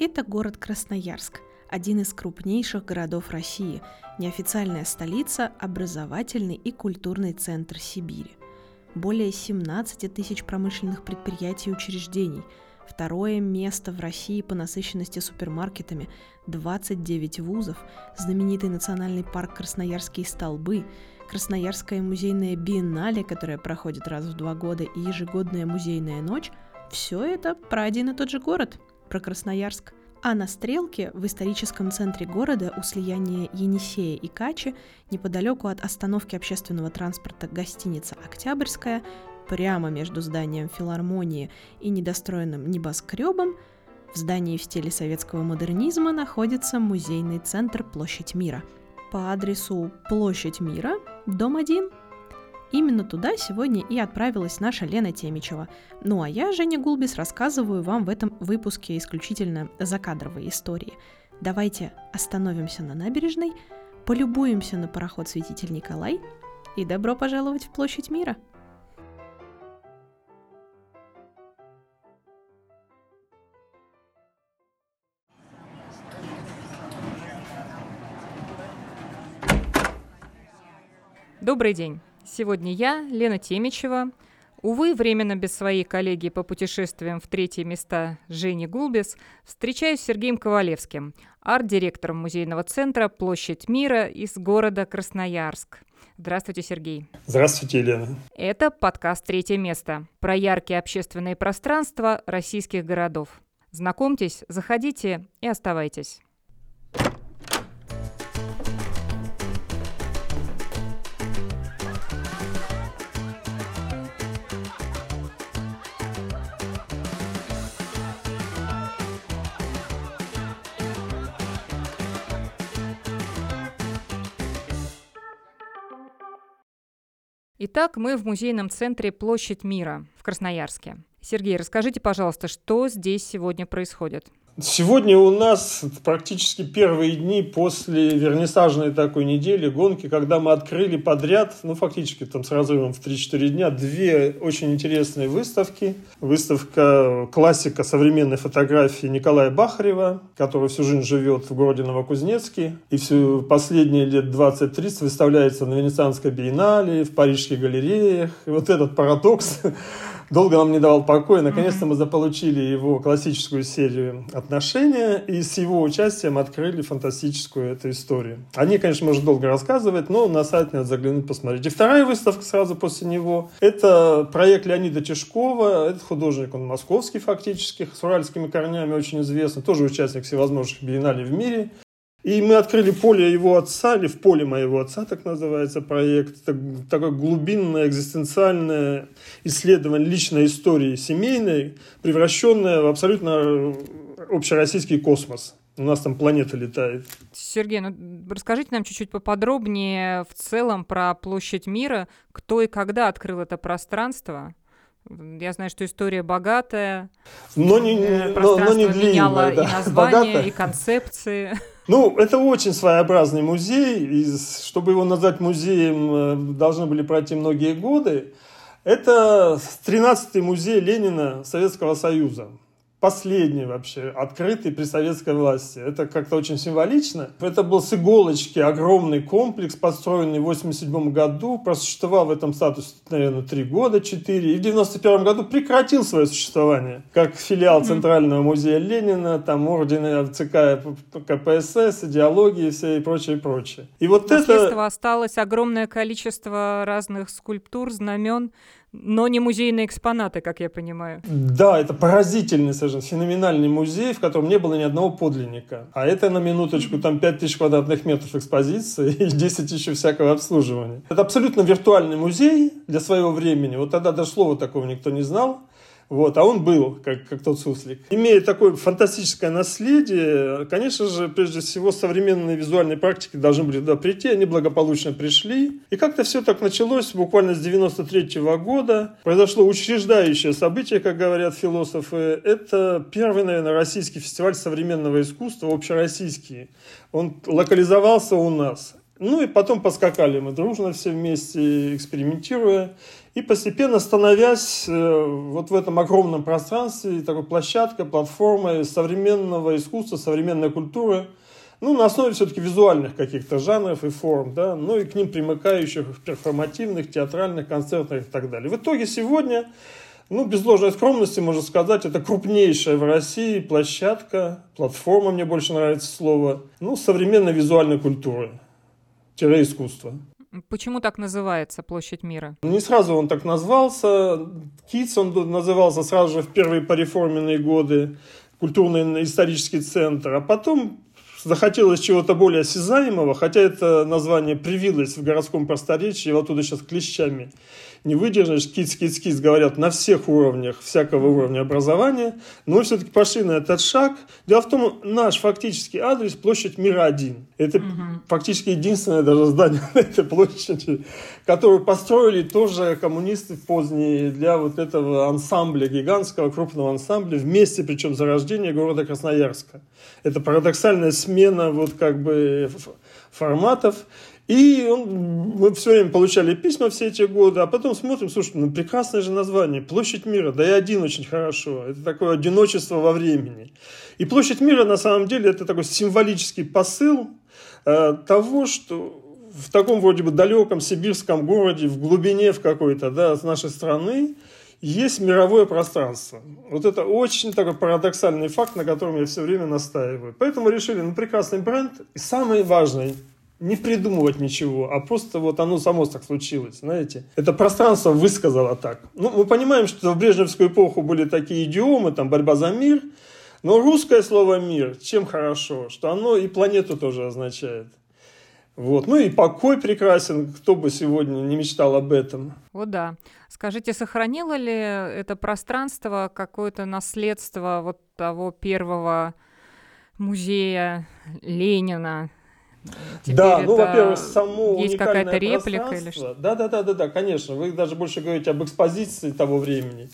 Это город Красноярск, один из крупнейших городов России, неофициальная столица, образовательный и культурный центр Сибири. Более 17 тысяч промышленных предприятий и учреждений, второе место в России по насыщенности супермаркетами, 29 вузов, знаменитый национальный парк Красноярские столбы, Красноярская музейная биеннале, которая проходит раз в два года, и ежегодная музейная ночь – все это про один и тот же город, про Красноярск. А на Стрелке, в историческом центре города у слияния Енисея и Качи, неподалеку от остановки общественного транспорта гостиница «Октябрьская», прямо между зданием филармонии и недостроенным небоскребом, в здании в стиле советского модернизма находится музейный центр «Площадь мира» – по адресу Площадь Мира, дом 1. Именно туда сегодня и отправилась наша Лена Темичева. Ну а я, Женя Гулбис, рассказываю вам в этом выпуске исключительно закадровые истории. Давайте остановимся на набережной, полюбуемся на пароход «Святитель Николай» и добро пожаловать в Площадь Мира! – Добрый день. Сегодня я, Лена Темичева, увы, временно без своей коллеги по путешествиям в третьи места Жени Гулбис, встречаюсь с Сергеем Ковалевским, арт-директором музейного центра «Площадь мира» из города Красноярск. Здравствуйте, Сергей. Здравствуйте, Елена. Это подкаст «Третье место» про яркие общественные пространства российских городов. Знакомьтесь, заходите и оставайтесь. Итак, мы в музейном центре «Площадь мира» в Красноярске. Сергей, расскажите, пожалуйста, что здесь сегодня происходит? Сегодня у нас практически первые дни после вернисажной такой недели гонки, когда мы открыли подряд, ну фактически там с разрывом в 3-4 дня, две очень интересные выставки. Выставка классика современной фотографии Николая Бахарева, который всю жизнь живет в городе Новокузнецке и все последние лет 20-30 выставляется на Венецианской биеннале, в парижских галереях. И вот этот парадокс долго нам не давал покоя. Наконец-то мы заполучили его классическую серию «Отношения» и с его участием открыли фантастическую эту историю. Они, конечно, можно долго рассказывать, но на сайт надо заглянуть, посмотреть. И вторая выставка сразу после него – это проект Леонида Тишкова. Этот художник, он московский фактически, с уральскими корнями очень известный, тоже участник всевозможных биенналей в мире. И мы открыли поле его отца, или в поле моего отца, так называется проект. Это такое глубинное, экзистенциальное исследование личной истории семейной, превращенное в абсолютно общероссийский космос. У нас там планета летает. Сергей, ну расскажите нам чуть-чуть поподробнее в целом про площадь мира, кто и когда открыл это пространство. Я знаю, что история богатая, но не, но, но не длинная, да. и название, Богатая. и концепции. Ну, это очень своеобразный музей, и чтобы его назвать музеем, э, должны были пройти многие годы. Это 13-й музей Ленина Советского Союза последний вообще, открытый при советской власти. Это как-то очень символично. Это был с иголочки огромный комплекс, построенный в 87 году, просуществовал в этом статусе, наверное, три года, четыре, и в 91 году прекратил свое существование, как филиал Центрального музея Ленина, там ордены ЦК КПСС, идеологии все и прочее, прочее. И вот Наследство это... осталось огромное количество разных скульптур, знамен, но не музейные экспонаты, как я понимаю. Да, это поразительный совершенно феноменальный музей, в котором не было ни одного подлинника. А это на минуточку там 5000 квадратных метров экспозиции и 10 еще всякого обслуживания. Это абсолютно виртуальный музей для своего времени. Вот тогда даже слова такого никто не знал. Вот, а он был, как, как тот суслик. Имея такое фантастическое наследие, конечно же, прежде всего, современные визуальные практики должны были туда прийти, они благополучно пришли. И как-то все так началось буквально с 93 -го года. Произошло учреждающее событие, как говорят философы. Это первый, наверное, российский фестиваль современного искусства, общероссийский. Он локализовался у нас. Ну и потом поскакали мы дружно все вместе, экспериментируя. И постепенно становясь э, вот в этом огромном пространстве, такой площадкой, платформой современного искусства, современной культуры, ну, на основе все-таки визуальных каких-то жанров и форм, да, ну и к ним примыкающих перформативных, театральных, концертных и так далее. В итоге сегодня ну, без ложной скромности можно сказать, это крупнейшая в России площадка, платформа, мне больше нравится слово, ну, современной визуальной культуры, тире искусства. Почему так называется Площадь мира? Не сразу он так назвался. КИЦ он назывался сразу же в первые пореформенные годы, культурно-исторический центр. А потом захотелось чего-то более осязаемого, хотя это название привилось в городском просторечии, вот оттуда сейчас клещами не выдержишь, киц, киц, киц, говорят на всех уровнях, всякого уровня образования, но мы все-таки пошли на этот шаг. Дело в том, наш фактический адрес – площадь Мира 1. Это угу. фактически единственное даже здание на этой площади, которое построили тоже коммунисты поздние для вот этого ансамбля, гигантского крупного ансамбля, вместе, причем за рождение города Красноярска. Это парадоксальная смена вот как бы форматов. И он, мы все время получали письма все эти годы, а потом смотрим, слушай, ну прекрасное же название, Площадь мира, да и один очень хорошо, это такое одиночество во времени. И Площадь мира на самом деле это такой символический посыл э, того, что в таком вроде бы далеком сибирском городе, в глубине в какой-то, да, с нашей страны, есть мировое пространство. Вот это очень такой парадоксальный факт, на котором я все время настаиваю. Поэтому решили, ну, прекрасный бренд. И самый важный, не придумывать ничего, а просто вот оно само так случилось, знаете. Это пространство высказало так. Ну, мы понимаем, что в Брежневскую эпоху были такие идиомы, там борьба за мир, но русское слово «мир» чем хорошо, что оно и планету тоже означает. Вот. Ну и покой прекрасен, кто бы сегодня не мечтал об этом. О да. Скажите, сохранило ли это пространство какое-то наследство вот того первого музея Ленина, Теперь да, ну, во-первых, само есть какая-то реплика или что? Да, да, да, да, да, конечно. Вы даже больше говорите об экспозиции того времени.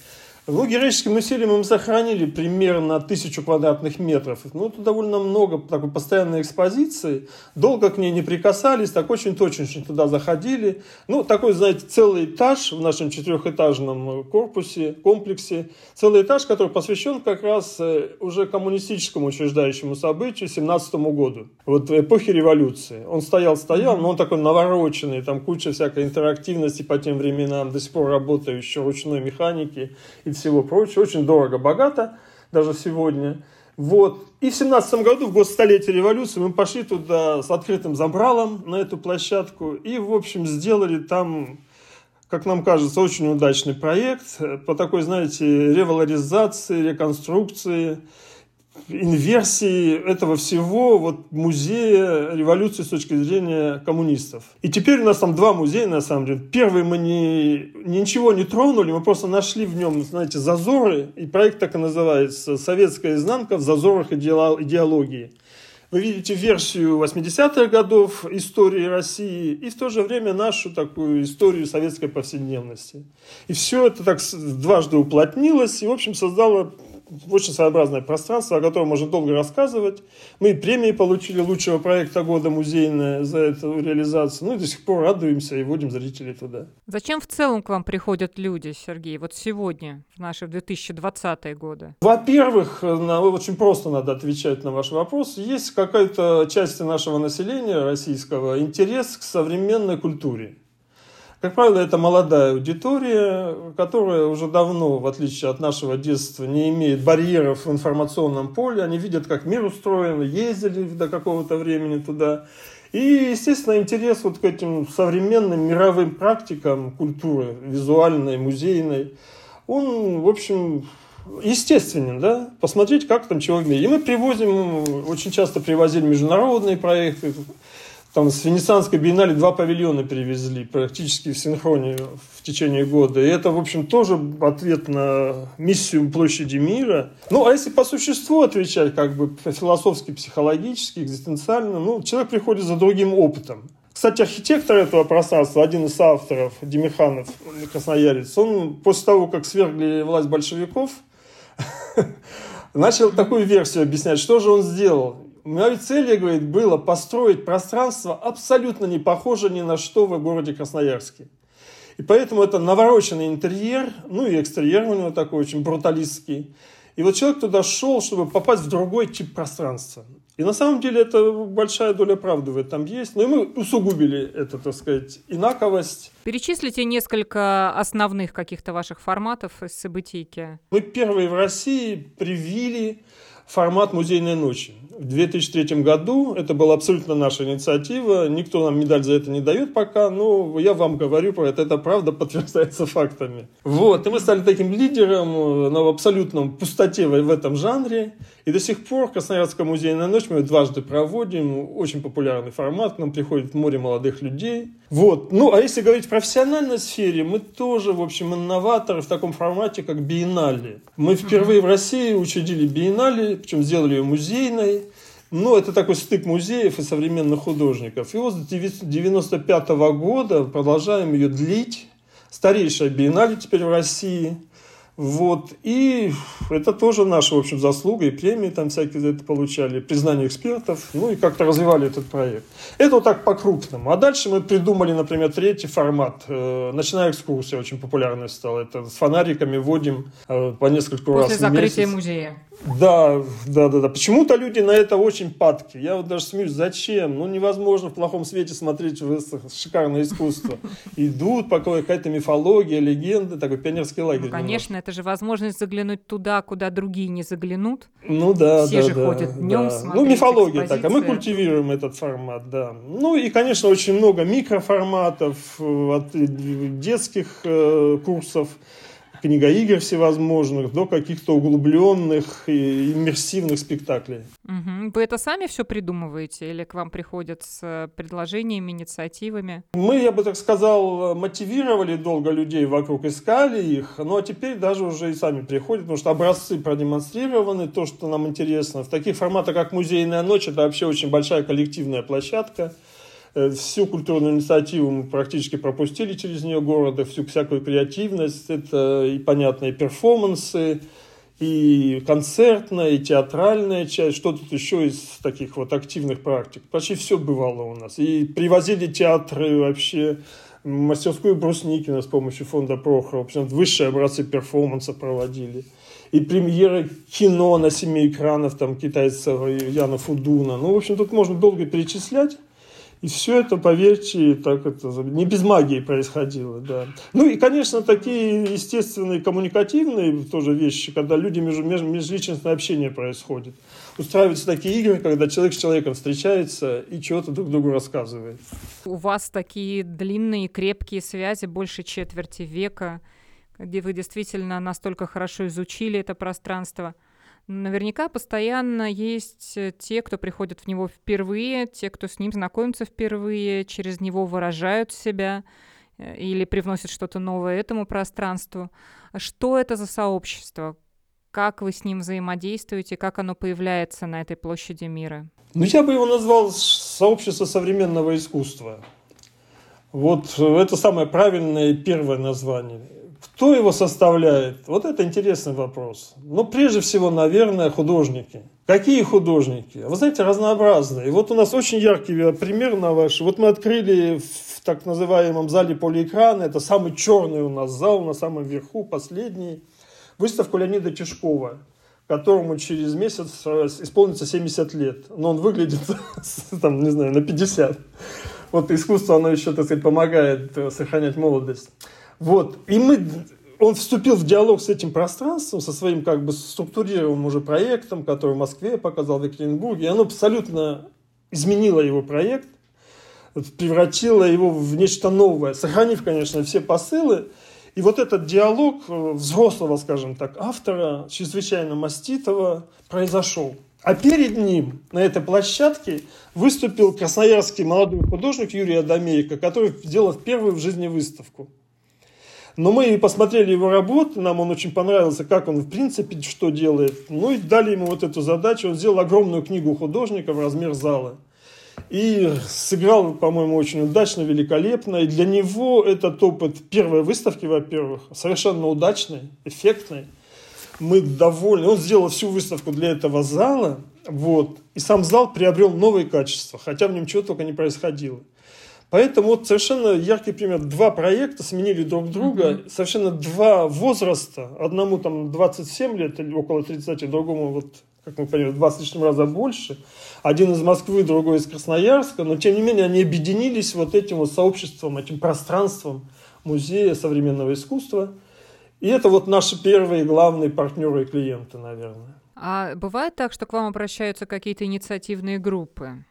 Героическим усилием мы сохранили примерно тысячу квадратных метров. Ну, это довольно много такой постоянной экспозиции. Долго к ней не прикасались, так очень точно очень туда заходили. Ну, такой, знаете, целый этаж в нашем четырехэтажном корпусе, комплексе. Целый этаж, который посвящен как раз э, уже коммунистическому учреждающему событию, 17 году. Вот в эпохе революции. Он стоял-стоял, но он такой навороченный, там куча всякой интерактивности по тем временам, до сих пор работающей ручной механики и всего прочего. Очень дорого-богато даже сегодня. Вот. И в семнадцатом году, в год столетия революции, мы пошли туда с открытым забралом на эту площадку и, в общем, сделали там, как нам кажется, очень удачный проект по такой, знаете, револаризации, реконструкции инверсии этого всего вот музея революции с точки зрения коммунистов. И теперь у нас там два музея, на самом деле. Первый мы не, ничего не тронули, мы просто нашли в нем, знаете, зазоры, и проект так и называется «Советская изнанка в зазорах идеологии». Вы видите версию 80-х годов истории России и в то же время нашу такую историю советской повседневности. И все это так дважды уплотнилось и, в общем, создало очень своеобразное пространство, о котором можно долго рассказывать. Мы премии получили лучшего проекта года музейная за эту реализацию. Ну и до сих пор радуемся и водим зрителей туда. Зачем в целом к вам приходят люди, Сергей, вот сегодня, в наши 2020-е годы? Во-первых, на, очень просто надо отвечать на ваш вопрос. Есть какая-то часть нашего населения российского интерес к современной культуре. Как правило, это молодая аудитория, которая уже давно, в отличие от нашего детства, не имеет барьеров в информационном поле. Они видят, как мир устроен, ездили до какого-то времени туда. И, естественно, интерес вот к этим современным мировым практикам культуры, визуальной, музейной, он, в общем, естественен, да, посмотреть, как там чего в мире. И мы привозим, очень часто привозили международные проекты, там с Венецианской биеннале два павильона привезли практически в синхроне в течение года. И это, в общем, тоже ответ на миссию площади мира. Ну, а если по существу отвечать, как бы философски, психологически, экзистенциально, ну, человек приходит за другим опытом. Кстати, архитектор этого пространства, один из авторов, Демиханов, красноярец, он после того, как свергли власть большевиков, начал такую версию объяснять, что же он сделал Моей целью, говорит, было построить пространство абсолютно не похожее ни на что в городе Красноярске. И поэтому это навороченный интерьер, ну и экстерьер у него такой очень бруталистский. И вот человек туда шел, чтобы попасть в другой тип пространства. И на самом деле это большая доля правды в этом есть. Но и мы усугубили эту, так сказать, инаковость. Перечислите несколько основных каких-то ваших форматов из событийки. Мы первые в России привили формат музейной ночи. В 2003 году это была абсолютно наша инициатива. Никто нам медаль за это не дает пока, но я вам говорю про это. Это правда подтверждается фактами. Вот. И мы стали таким лидером э, на абсолютном пустоте в этом жанре. И до сих пор Красноярская музейная ночь мы дважды проводим. Очень популярный формат. К нам приходит море молодых людей. Вот. Ну, а если говорить в профессиональной сфере, мы тоже, в общем, инноваторы в таком формате, как биеннале. Мы впервые в России учредили биеннале, причем сделали ее музейной. Ну, это такой стык музеев и современных художников. И вот с 1995 года продолжаем ее длить. Старейшая биеннале теперь в России – вот. И это тоже наша, в общем, заслуга, и премии там всякие за это получали, признание экспертов, ну и как-то развивали этот проект. Это вот так по-крупному. А дальше мы придумали, например, третий формат. Э, ночная экскурсия очень популярной стала. Это с фонариками вводим э, по несколько После раз. После закрытия музея. Да, да, да, да. Почему-то люди на это очень падки. Я вот даже смеюсь, зачем? Ну, невозможно в плохом свете смотреть шикарное искусство. Идут, пока какая-то мифология, легенды, такой пионерский лагерь. Ну, конечно. Это же возможность заглянуть туда, куда другие не заглянут. Ну да, Все да, же да, ходят днем да. Ну, мифология такая. Мы культивируем этот формат, да. Ну и, конечно, очень много микроформатов э, от э, детских э, курсов книгоигр всевозможных до каких-то углубленных и иммерсивных спектаклей. Угу. Вы это сами все придумываете или к вам приходят с предложениями, инициативами? Мы, я бы так сказал, мотивировали долго людей вокруг, искали их, ну а теперь даже уже и сами приходят, потому что образцы продемонстрированы, то, что нам интересно. В таких форматах, как «Музейная ночь», это вообще очень большая коллективная площадка, Э, всю культурную инициативу мы практически пропустили через нее города, всю всякую креативность, это и понятные перформансы, и концертная, и театральная часть, что тут еще из таких вот активных практик. Почти все бывало у нас. И привозили театры вообще, мастерскую Брусникина с помощью фонда Прохорова, общем, высшие образцы перформанса проводили. И премьеры кино на семи экранах, там, китайцев Яна Фудуна. Ну, в общем, тут можно долго перечислять. И все это, поверьте, так это не без магии происходило, да. Ну и, конечно, такие естественные коммуникативные тоже вещи, когда люди между, межличностное общение происходит. Устраиваются такие игры, когда человек с человеком встречается и чего-то друг другу рассказывает. У вас такие длинные, крепкие связи больше четверти века, где вы действительно настолько хорошо изучили это пространство – Наверняка постоянно есть э, те, кто приходит в него впервые, те, кто с ним знакомится впервые, через него выражают себя э, или привносят что-то новое этому пространству. Что это за сообщество? Как вы с ним взаимодействуете? Как оно появляется на этой площади мира? Ну, я бы его назвал сообщество современного искусства. Вот э, это самое правильное первое название. Кто его составляет? Вот это интересный вопрос. Ну, прежде всего, наверное, художники. Какие художники? Вы знаете, разнообразные. Вот у нас очень яркий пример на ваш. Вот мы открыли в так называемом зале полиэкрана, это самый черный у нас зал, на самом верху, последний, выставку Леонида Тишкова которому через месяц исполнится 70 лет. Но он выглядит, там, не знаю, на 50. Вот искусство, оно еще, так сказать, помогает сохранять молодость. Вот. И мы, он вступил в диалог с этим пространством, со своим как бы структурированным уже проектом, который в Москве показал, в Екатеринбурге. И оно абсолютно изменило его проект, превратило его в нечто новое, сохранив, конечно, все посылы. И вот этот диалог э, взрослого, скажем так, автора, чрезвычайно маститого, произошел. А перед ним на этой площадке выступил красноярский молодой художник Юрий Адамейко, который сделал первую в жизни выставку. Но мы посмотрели его работу, нам он очень понравился, как он в принципе что делает. Ну и дали ему вот эту задачу. Он сделал огромную книгу художника в размер зала. И сыграл, по-моему, очень удачно, великолепно. И для него этот опыт первой выставки, во-первых, совершенно удачный, эффектный. мы довольны. Он сделал всю выставку для этого зала, вот, и сам зал приобрел новые качества, хотя в нем чего только не происходило. Поэтому вот совершенно яркий пример. Два проекта сменили друг друга, mm-hmm. совершенно два возраста. Одному там 27 лет или около 30, другому вот как мы понимаем, в два с лишним раза больше. Один из Москвы, другой из Красноярска. Но, тем не менее, они объединились вот этим вот сообществом, этим пространством музея современного искусства. И это вот наши первые главные партнеры и клиенты, наверное. А бывает так, что к вам обращаются какие-то инициативные группы?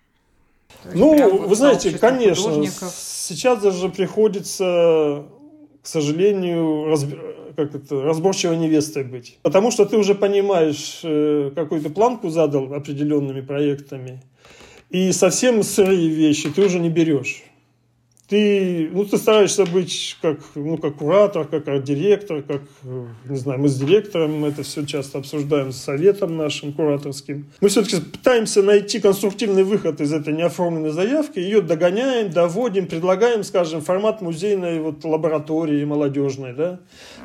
Ну, вы знаете, конечно, художников. сейчас даже приходится, к сожалению, как это, разборчивой невестой быть. Потому что ты уже понимаешь, э, какую то планку задал определенными проектами, и совсем сырые вещи ты уже не берешь ты, ну, ты стараешься быть как, ну, как куратор, как арт-директор, как, не знаю, мы с директором это все часто обсуждаем с советом нашим кураторским. Мы все-таки пытаемся найти конструктивный выход из этой неоформленной заявки, ее догоняем, доводим, предлагаем, скажем, формат музейной вот лаборатории молодежной, да,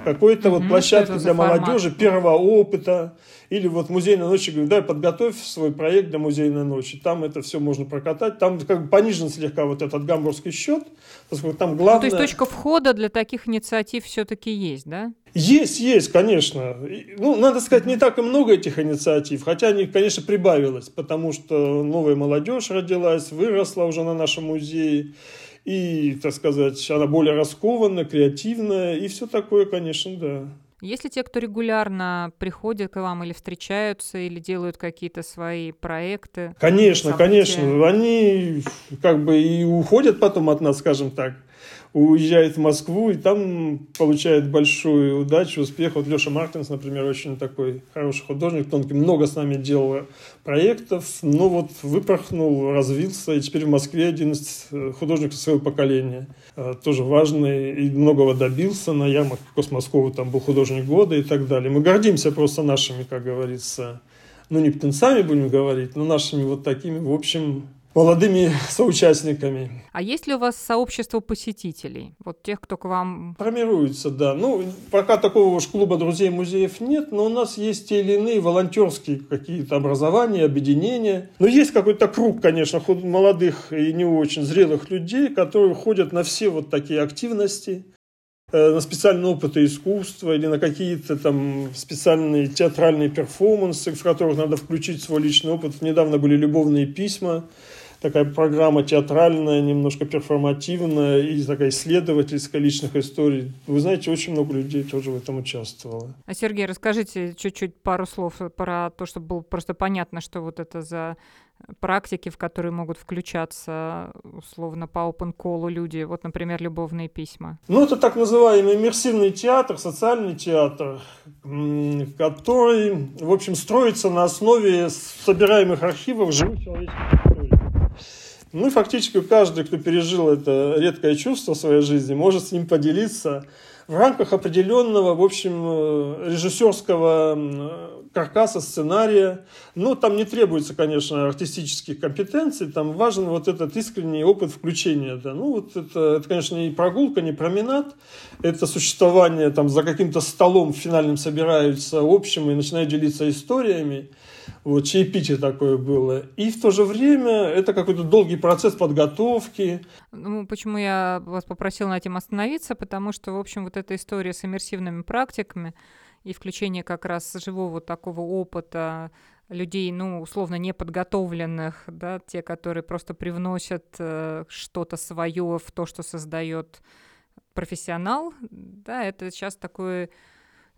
какой-то mm-hmm. вот площадки для молодежи, первого опыта, или вот музейная ночь, говорю, дай подготовь свой проект для музейной ночи. Там это все можно прокатать. Там как бы понижен слегка вот этот гамбургский счет, поскольку там главное... Ну, то есть точка входа для таких инициатив все-таки есть, да? Есть, есть, конечно. Ну, надо сказать, не так и много этих инициатив, хотя они, конечно, прибавилось, потому что новая молодежь родилась, выросла уже на нашем музее, и, так сказать, она более раскованная, креативная, и все такое, конечно, да. Есть ли те, кто регулярно приходит к вам или встречаются, или делают какие-то свои проекты? Конечно, конечно. Они как бы и уходят потом от нас, скажем так уезжает в Москву и там получает большую удачу, успех. Вот Леша Мартинс, например, очень такой хороший художник, тонкий, много с нами делал проектов, но вот выпорхнул, развился, и теперь в Москве один из э, художников своего поколения. Э, тоже важный и многого добился. На ярмарке Космоскова там был художник года и так далее. Мы гордимся просто нашими, как говорится, ну не птенцами будем говорить, но нашими вот такими, в общем, молодыми соучастниками. А есть ли у вас сообщество посетителей? Вот тех, кто к вам... Формируется, да. Ну, пока такого уж клуба друзей музеев нет, но у нас есть те или иные волонтерские какие-то образования, объединения. Но есть какой-то круг, конечно, молодых и не очень зрелых людей, которые ходят на все вот такие активности э, на специальные опыты искусства или на какие-то там специальные театральные перформансы, в которых надо включить свой личный опыт. Недавно были любовные письма, такая программа театральная, немножко перформативная и такая исследовательская личных историй. Вы знаете, очень много людей тоже в этом участвовало. А, Сергей, расскажите чуть-чуть пару слов про то, чтобы было просто понятно, что вот это за практики, в которые могут включаться условно по open call люди, вот, например, любовные письма? Ну, это так называемый иммерсивный театр, социальный театр, который, в общем, строится на основе собираемых архивов живых человеческих ну и фактически каждый, кто пережил это редкое чувство в своей жизни, может с ним поделиться в рамках определенного, в общем, э, режиссерского каркаса, сценария. Но там не требуется, конечно, артистических компетенций, там важен вот этот искренний опыт включения. Да. Ну вот это, это, конечно, не прогулка, не променад, это существование там за каким-то столом финальным собираются общим и начинают делиться историями. Вот, чаепитие такое было. И в то же время это какой-то долгий процесс подготовки. Ну, почему я вас попросил на этом остановиться? Потому что, в общем, вот эта история с иммерсивными практиками и включение как раз живого такого опыта людей, ну, условно, неподготовленных, да, те, которые просто привносят э, что-то свое в то, что создает профессионал, да, это сейчас такой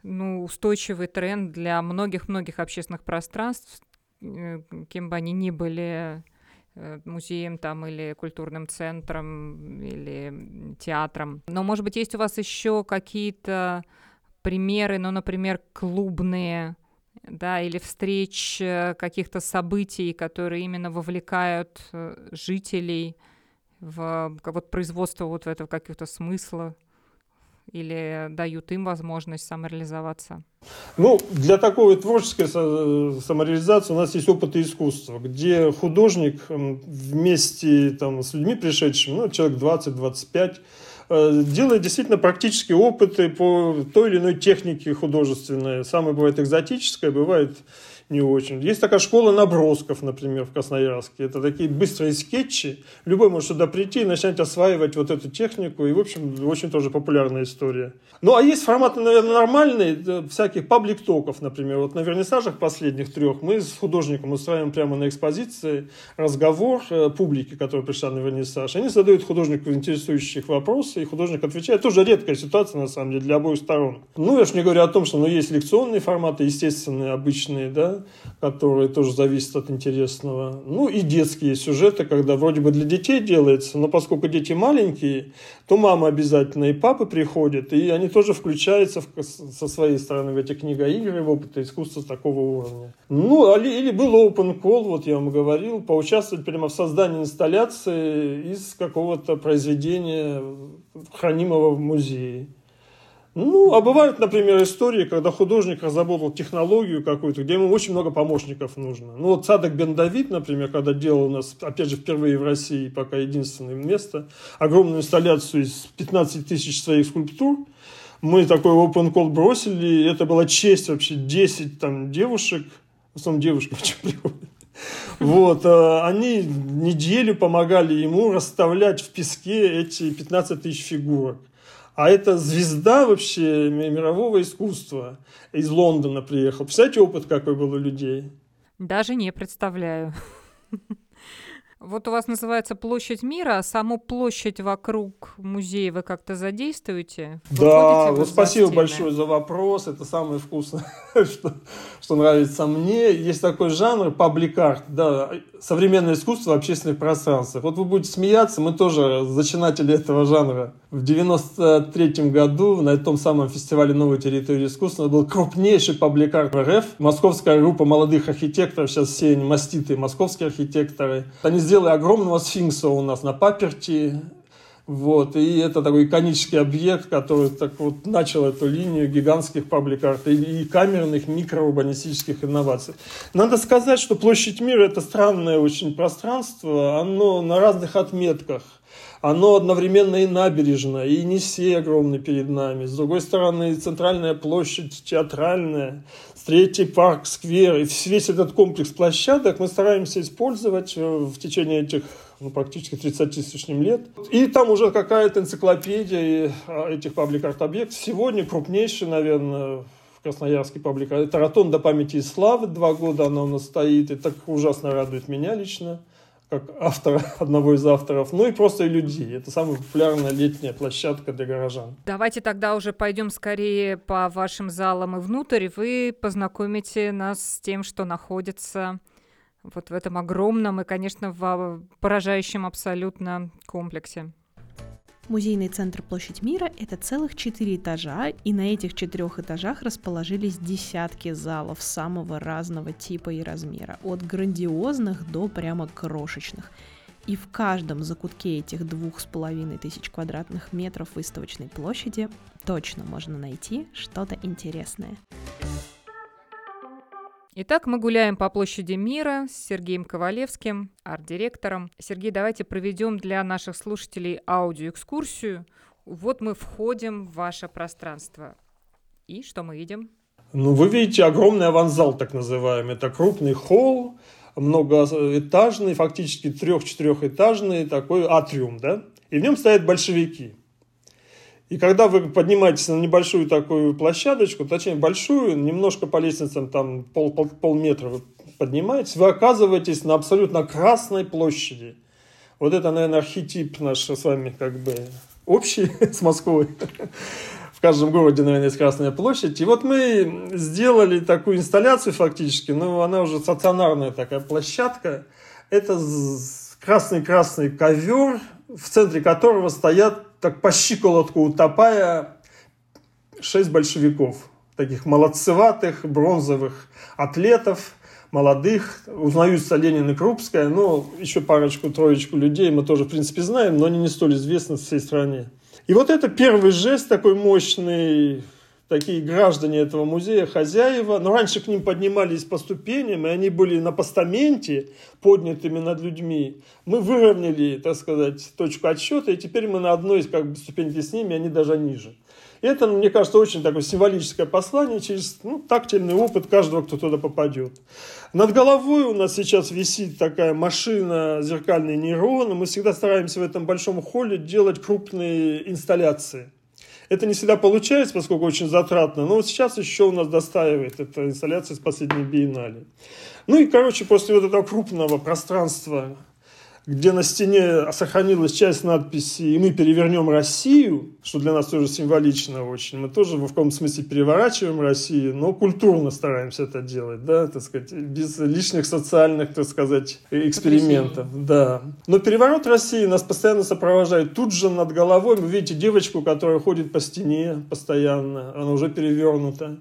ну, устойчивый тренд для многих-многих общественных пространств, э, кем бы они ни были, э, музеем там или культурным центром или театром. Но, может быть, есть у вас еще какие-то примеры, ну, например, клубные, да, или встреч э, каких-то событий, которые именно вовлекают жителей в вот производство вот этого каких-то смысла или дают им возможность самореализоваться? Ну, для такой творческой самореализации у нас есть опыт искусства, где художник вместе там, с людьми пришедшими, ну, человек 20-25, э, делает действительно практические опыты по той или иной технике художественной. Самое бывает экзотическое, бывает не очень. Есть такая школа набросков, например, в Красноярске. Это такие быстрые скетчи. Любой может сюда прийти и начать осваивать вот эту технику. И, в общем, очень тоже популярная история. Ну, а есть форматы, наверное, нормальные, всяких паблик-токов, например. Вот на вернисажах последних трех мы с художником устраиваем прямо на экспозиции разговор э, публики, которая пришла на вернисаж. Они задают художнику интересующих вопросы, и художник отвечает. Тоже редкая ситуация, на самом деле, для обоих сторон. Ну, я же не говорю о том, что ну, есть лекционные форматы, естественные, обычные, да, которые тоже зависят от интересного. Ну и детские сюжеты, когда вроде бы для детей делается, но поскольку дети маленькие, то мама обязательно и папа приходят, и они тоже включаются в, со своей стороны в эти книгоигры, в опыт искусства такого уровня. Ну, или был open call, вот я вам говорил, поучаствовать прямо в создании инсталляции из какого-то произведения, хранимого в музее. Ну, а бывают, например, истории, когда художник разработал технологию какую-то, где ему очень много помощников нужно. Ну, вот Садок Бен Давид, например, когда делал у нас, опять же, впервые в России, пока единственное место, огромную инсталляцию из 15 тысяч своих скульптур, мы такой open call бросили, и это была честь вообще, 10 там девушек, в основном девушки очень приходят, вот, э, они неделю помогали ему расставлять в песке эти 15 тысяч фигурок. А это звезда вообще мирового искусства. Из Лондона приехал. Представляете, опыт какой был у людей? Даже не представляю. Вот у вас называется площадь мира, а саму площадь вокруг музея вы как-то задействуете? Да, вот спасибо большое за вопрос. Это самое вкусное, что, что нравится мне. Есть такой жанр паблик-арт, да, современное искусство в общественных пространствах. Вот вы будете смеяться, мы тоже зачинатели этого жанра. В 93 году на том самом фестивале «Новой территории искусства» был крупнейший паблик-арт РФ. Московская группа молодых архитекторов, сейчас все они маститые московские архитекторы. Они сделали огромного сфинкса у нас на паперти, вот, и это такой иконический объект, который так вот начал эту линию гигантских паблик-арт и, и камерных микроурбанистических инноваций. Надо сказать, что площадь мира – это странное очень пространство, оно на разных отметках – оно одновременно и набережная, и Енисей огромный перед нами. С другой стороны, центральная площадь театральная, третий парк, сквер. И весь этот комплекс площадок мы стараемся использовать в течение этих ну, практически 30 с лишним лет. И там уже какая-то энциклопедия а, этих паблик-арт-объектов. Сегодня крупнейший, наверное, в Красноярске паблик Это ротонда памяти и славы, два года она у нас стоит, и так ужасно радует меня лично как автора, одного из авторов, ну и просто и людей. Это самая популярная летняя площадка для горожан. Давайте тогда уже пойдем скорее по вашим залам и внутрь, вы познакомите нас с тем, что находится вот в этом огромном и, конечно, в поражающем абсолютно комплексе. Музейный центр Площадь Мира – это целых четыре этажа, и на этих четырех этажах расположились десятки залов самого разного типа и размера, от грандиозных до прямо крошечных. И в каждом закутке этих двух с половиной тысяч квадратных метров выставочной площади точно можно найти что-то интересное. Итак, мы гуляем по площади мира с Сергеем Ковалевским, арт-директором. Сергей, давайте проведем для наших слушателей аудиоэкскурсию. Вот мы входим в ваше пространство. И что мы видим? Ну, вы видите огромный аванзал, так называемый. Это крупный холл, многоэтажный, фактически трех-четырехэтажный такой атриум, да? И в нем стоят большевики – и когда вы поднимаетесь на небольшую такую площадочку, точнее большую, немножко по лестницам там пол, пол, полметра вы поднимаетесь, вы оказываетесь на абсолютно красной площади. Вот это, наверное, архетип наш с вами как бы общий с Москвой. В каждом городе, наверное, есть Красная площадь. И вот мы сделали такую инсталляцию фактически, но она уже стационарная такая площадка. Это красный-красный ковер, в центре которого стоят так по щиколотку утопая шесть большевиков, таких молодцеватых, бронзовых атлетов, молодых. Узнаются Ленин и Крупская, но еще парочку-троечку людей мы тоже, в принципе, знаем, но они не столь известны всей стране. И вот это первый жест такой мощный, такие граждане этого музея, хозяева. Но раньше к ним поднимались по ступеням, и они были на постаменте, поднятыми над людьми. Мы выровняли, так сказать, точку отсчета, и теперь мы на одной как бы, ступеньке с ними, они даже ниже. Это, мне кажется, очень такое символическое послание через ну, тактильный опыт каждого, кто туда попадет. Над головой у нас сейчас висит такая машина зеркальные нейроны. Мы всегда стараемся в этом большом холле делать крупные инсталляции. Это не всегда получается, поскольку очень затратно, но вот сейчас еще у нас достаивает эта инсталляция с последней биеннале. Ну и, короче, после вот этого крупного пространства где на стене сохранилась часть надписи «И мы перевернем Россию», что для нас тоже символично очень. Мы тоже в каком-то смысле переворачиваем Россию, но культурно стараемся это делать, да, так сказать, без лишних социальных, так сказать, экспериментов. Да. Но переворот России нас постоянно сопровождает. Тут же над головой вы видите девочку, которая ходит по стене постоянно, она уже перевернута.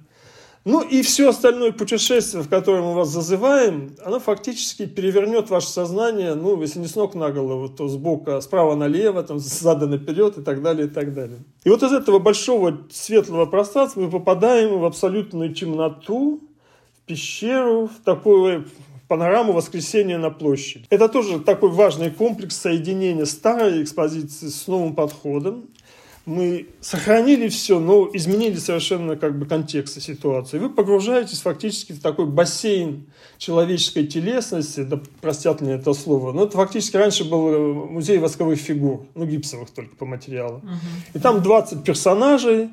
Ну и все остальное путешествие, в которое мы вас зазываем, оно фактически перевернет ваше сознание, ну, если не с ног на голову, то с бока, справа налево, там, сзади наперед и так далее, и так далее. И вот из этого большого светлого пространства мы попадаем в абсолютную темноту, в пещеру, в такую панораму воскресения на площади. Это тоже такой важный комплекс соединения старой экспозиции с новым подходом мы сохранили все, но изменили совершенно как бы контекст и ситуацию. И вы погружаетесь фактически в такой бассейн человеческой телесности, да простят мне это слово, но это фактически раньше был музей восковых фигур, ну гипсовых только по материалу. Угу. И там 20 персонажей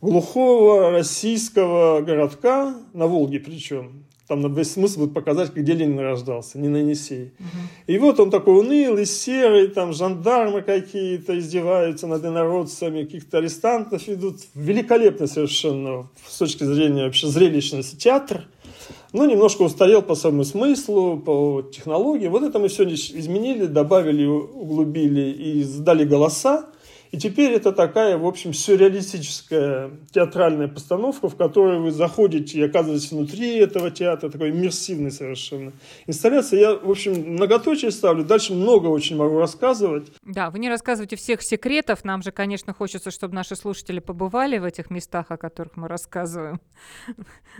глухого российского городка, на Волге причем, там весь смысл будет показать, где Ленин рождался, не на Енисей. Угу. И вот он такой унылый, серый, там жандармы какие-то издеваются над инородцами, каких-то арестантов ведут. Великолепно совершенно с точки зрения вообще зрелищности театр. Но немножко устарел по своему смыслу, по технологии. Вот это мы все изменили, добавили, углубили и сдали голоса. И теперь это такая, в общем, сюрреалистическая театральная постановка, в которой вы заходите и оказываетесь внутри этого театра, такой иммерсивный совершенно. Инсталляция, я, в общем, многоточие ставлю, дальше много очень могу рассказывать. Да, вы не рассказываете всех секретов, нам же, конечно, хочется, чтобы наши слушатели побывали в этих местах, о которых мы рассказываем,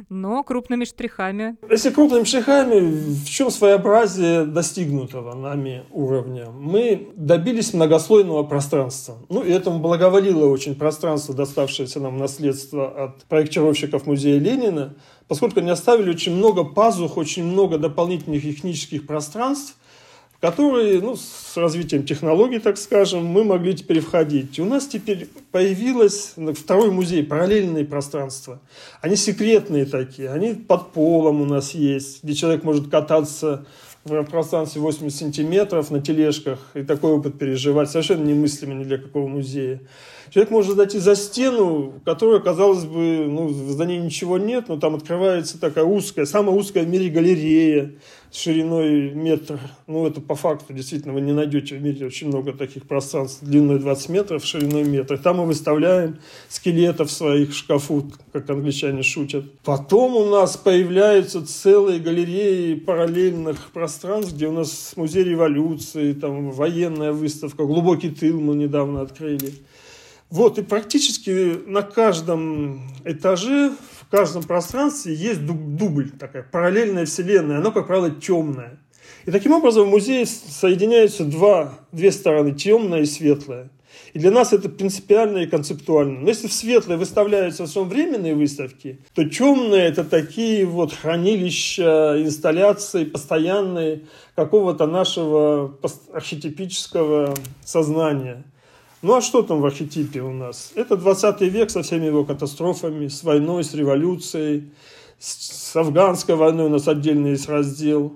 но крупными штрихами. Если крупными штрихами, в чем своеобразие достигнутого нами уровня? Мы добились многослойного пространства. Ну, и этому благоволило очень пространство, доставшееся нам наследство от проектировщиков музея Ленина, поскольку они оставили очень много пазух, очень много дополнительных технических пространств, в которые, ну, с развитием технологий, так скажем, мы могли теперь входить. И у нас теперь появилось второй музей, параллельные пространства. Они секретные такие, они под полом у нас есть, где человек может кататься в пространстве 80 сантиметров на тележках и такой опыт переживать совершенно немыслимо ни для какого музея. Человек может зайти за стену, которая, казалось бы, ну, в здании ничего нет, но там открывается такая узкая, самая узкая в мире галерея шириной метр. Ну, это по факту, действительно, вы не найдете в мире очень много таких пространств длиной 20 метров, шириной метр. Там мы выставляем скелетов своих шкафу, как англичане шутят. Потом у нас появляются целые галереи параллельных пространств, где у нас музей революции, там военная выставка, глубокий тыл мы недавно открыли. Вот, и практически на каждом этаже, в каждом пространстве есть дубль, такая параллельная вселенная. Оно, как правило, темное. И таким образом в музее соединяются два, две стороны, темная и светлая. И для нас это принципиально и концептуально. Но если в светлое выставляются в основном временные выставки, то темные это такие вот хранилища, инсталляции постоянные какого-то нашего архетипического сознания. Ну а что там в архетипе у нас? Это 20 век со всеми его катастрофами, с войной, с революцией, с афганской войной у нас отдельный есть раздел.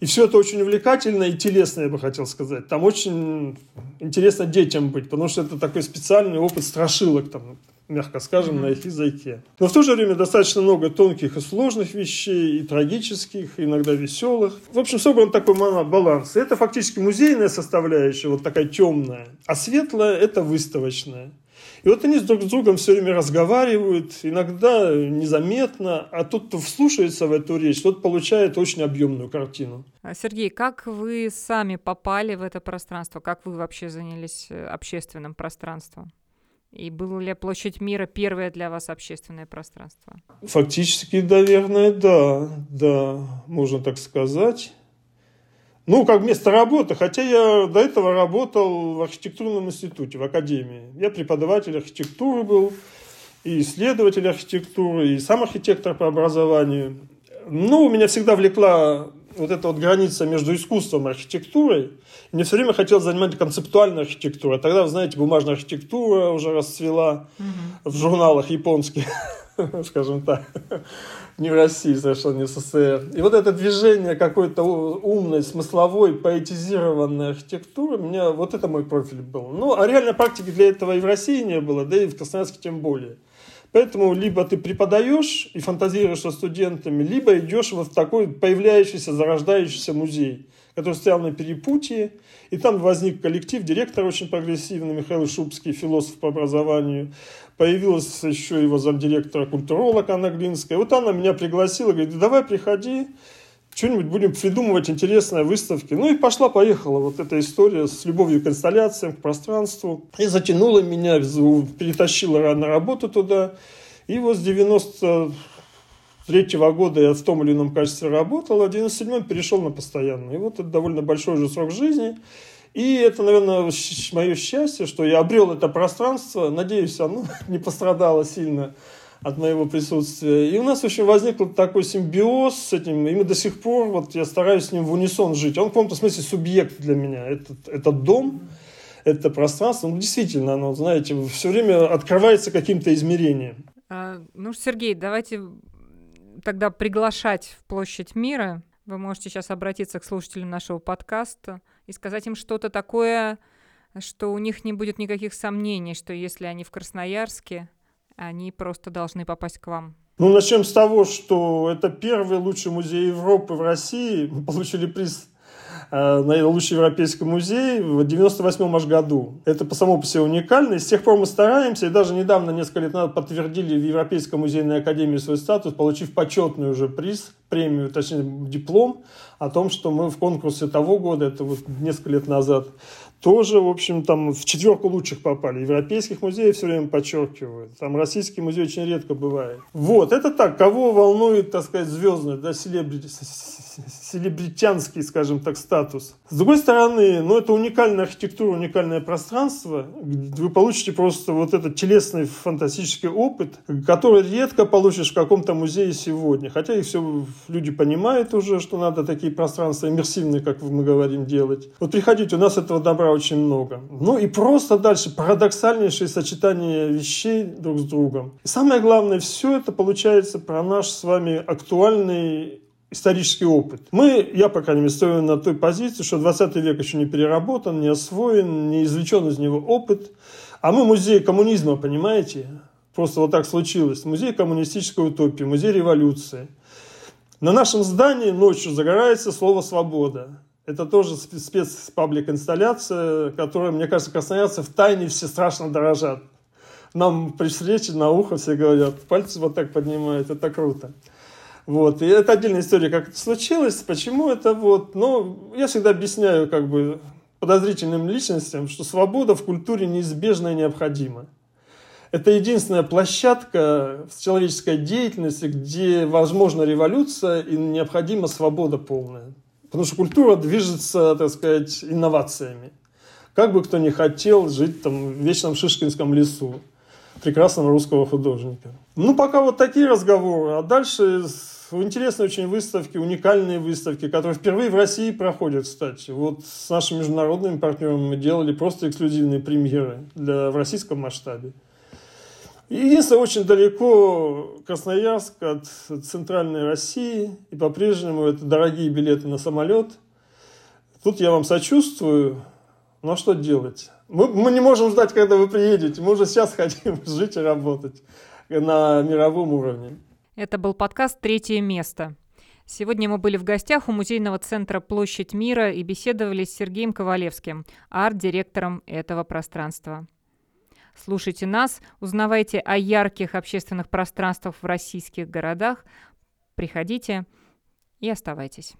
И все это очень увлекательно и телесно, я бы хотел сказать. Там очень интересно детям быть, потому что это такой специальный опыт страшилок. Там, мягко скажем, mm-hmm. на их языке. Но в то же время достаточно много тонких и сложных вещей, и трагических, и иногда веселых. В общем, собран такой баланс. Это фактически музейная составляющая, вот такая темная, а светлая – это выставочная. И вот они друг с другом все время разговаривают, иногда незаметно, а тот, кто вслушается в эту речь, тот получает очень объемную картину. А, Сергей, как вы сами попали в это пространство? Как вы вообще занялись э, общественным пространством? И была ли площадь мира первое для вас общественное пространство? Фактически, наверное, да. Да, можно так сказать. Ну, как место работы, хотя я до этого работал в архитектурном институте, в академии. Я преподаватель архитектуры был, и исследователь архитектуры, и сам архитектор по образованию. Ну, меня всегда влекла вот эта вот граница между искусством и архитектурой. Мне все время хотелось заниматься концептуальной архитектурой. Тогда, вы знаете, бумажная архитектура уже расцвела угу. в журналах японских, скажем так. Не в России, совершенно не в СССР. И вот это движение какой-то умной, смысловой, поэтизированной архитектуры, у меня вот это мой профиль был. Ну, а реальной практики для этого и в России не было, да и в Красноярске тем более. Поэтому либо ты преподаешь и фантазируешь со студентами, либо идешь вот в такой появляющийся, зарождающийся музей, который стоял на перепутье. И там возник коллектив, директор очень прогрессивный, Михаил Шубский, философ по образованию. Появилась еще его замдиректора культуролог Анна Глинская. Вот она меня пригласила, говорит, давай приходи, что-нибудь будем придумывать интересные выставки. Ну и пошла-поехала вот эта история с любовью к инсталляциям, к пространству. И затянула меня, перетащила на работу туда. И вот с 93 -го года я в том или ином качестве работал, а в 97-м перешел на постоянный. И вот это довольно большой уже срок жизни. И это, наверное, мое счастье, что я обрел это пространство. Надеюсь, оно не пострадало сильно от моего присутствия. И у нас, в общем, возник вот такой симбиоз с этим, и мы до сих пор, вот я стараюсь с ним в унисон жить. Он в каком-то смысле субъект для меня. Этот, этот дом, это пространство, ну, действительно, оно, знаете, все время открывается каким-то измерением. А, ну, Сергей, давайте тогда приглашать в площадь мира. Вы можете сейчас обратиться к слушателям нашего подкаста и сказать им что-то такое, что у них не будет никаких сомнений, что если они в Красноярске, они просто должны попасть к вам. Ну, начнем с того, что это первый лучший музей Европы в России. Мы получили приз э, на лучший европейский музей в 98 аж году. Это по самому по себе уникально. И с тех пор мы стараемся, и даже недавно, несколько лет назад, подтвердили в Европейской музейной академии свой статус, получив почетный уже приз, премию, точнее диплом о том, что мы в конкурсе того года, это вот несколько лет назад, тоже, в общем, там в четверку лучших попали. Европейских музеев все время подчеркивают. Там российский музей очень редко бывает. Вот, это так. Кого волнует, так сказать, звездный, да, селебрити, селебритянский, скажем так, статус. С другой стороны, ну, это уникальная архитектура, уникальное пространство. Вы получите просто вот этот телесный фантастический опыт, который редко получишь в каком-то музее сегодня. Хотя и все люди понимают уже, что надо такие пространства иммерсивные, как мы говорим, делать. Вот приходите, у нас этого добра очень много. Ну и просто дальше парадоксальнейшее сочетание вещей друг с другом. И самое главное, все это получается про наш с вами актуальный исторический опыт. Мы, я, по крайней мере, стою на той позиции, что 20 век еще не переработан, не освоен, не извлечен из него опыт. А мы музей коммунизма, понимаете? Просто вот так случилось. Музей коммунистической утопии, музей революции. На нашем здании ночью загорается слово «свобода». Это тоже спецпаблик-инсталляция, которая, мне кажется, красноярцы в тайне все страшно дорожат. Нам при встрече на ухо все говорят, пальцы вот так поднимают, это круто. Вот. И это отдельная история, как это случилось, почему это вот. Ну, я всегда объясняю как бы подозрительным личностям, что свобода в культуре неизбежна и необходима. Это единственная площадка в человеческой деятельности, где возможна революция и необходима свобода полная. Потому что культура движется, так сказать, инновациями. Как бы кто ни хотел жить там в вечном Шишкинском лесу прекрасного русского художника. Ну, пока вот такие разговоры. А дальше интересные очень выставки, уникальные выставки, которые впервые в России проходят, кстати. Вот с нашими международными партнерами мы делали просто эксклюзивные премьеры для, в российском масштабе. Единственное, очень далеко Красноярск от центральной России, и по-прежнему это дорогие билеты на самолет. Тут я вам сочувствую, но что делать? Мы, мы не можем ждать, когда вы приедете, мы уже сейчас хотим жить и работать на мировом уровне. Это был подкаст «Третье место». Сегодня мы были в гостях у музейного центра «Площадь мира» и беседовали с Сергеем Ковалевским, арт-директором этого пространства. Слушайте нас, узнавайте о ярких общественных пространствах в российских городах, приходите и оставайтесь.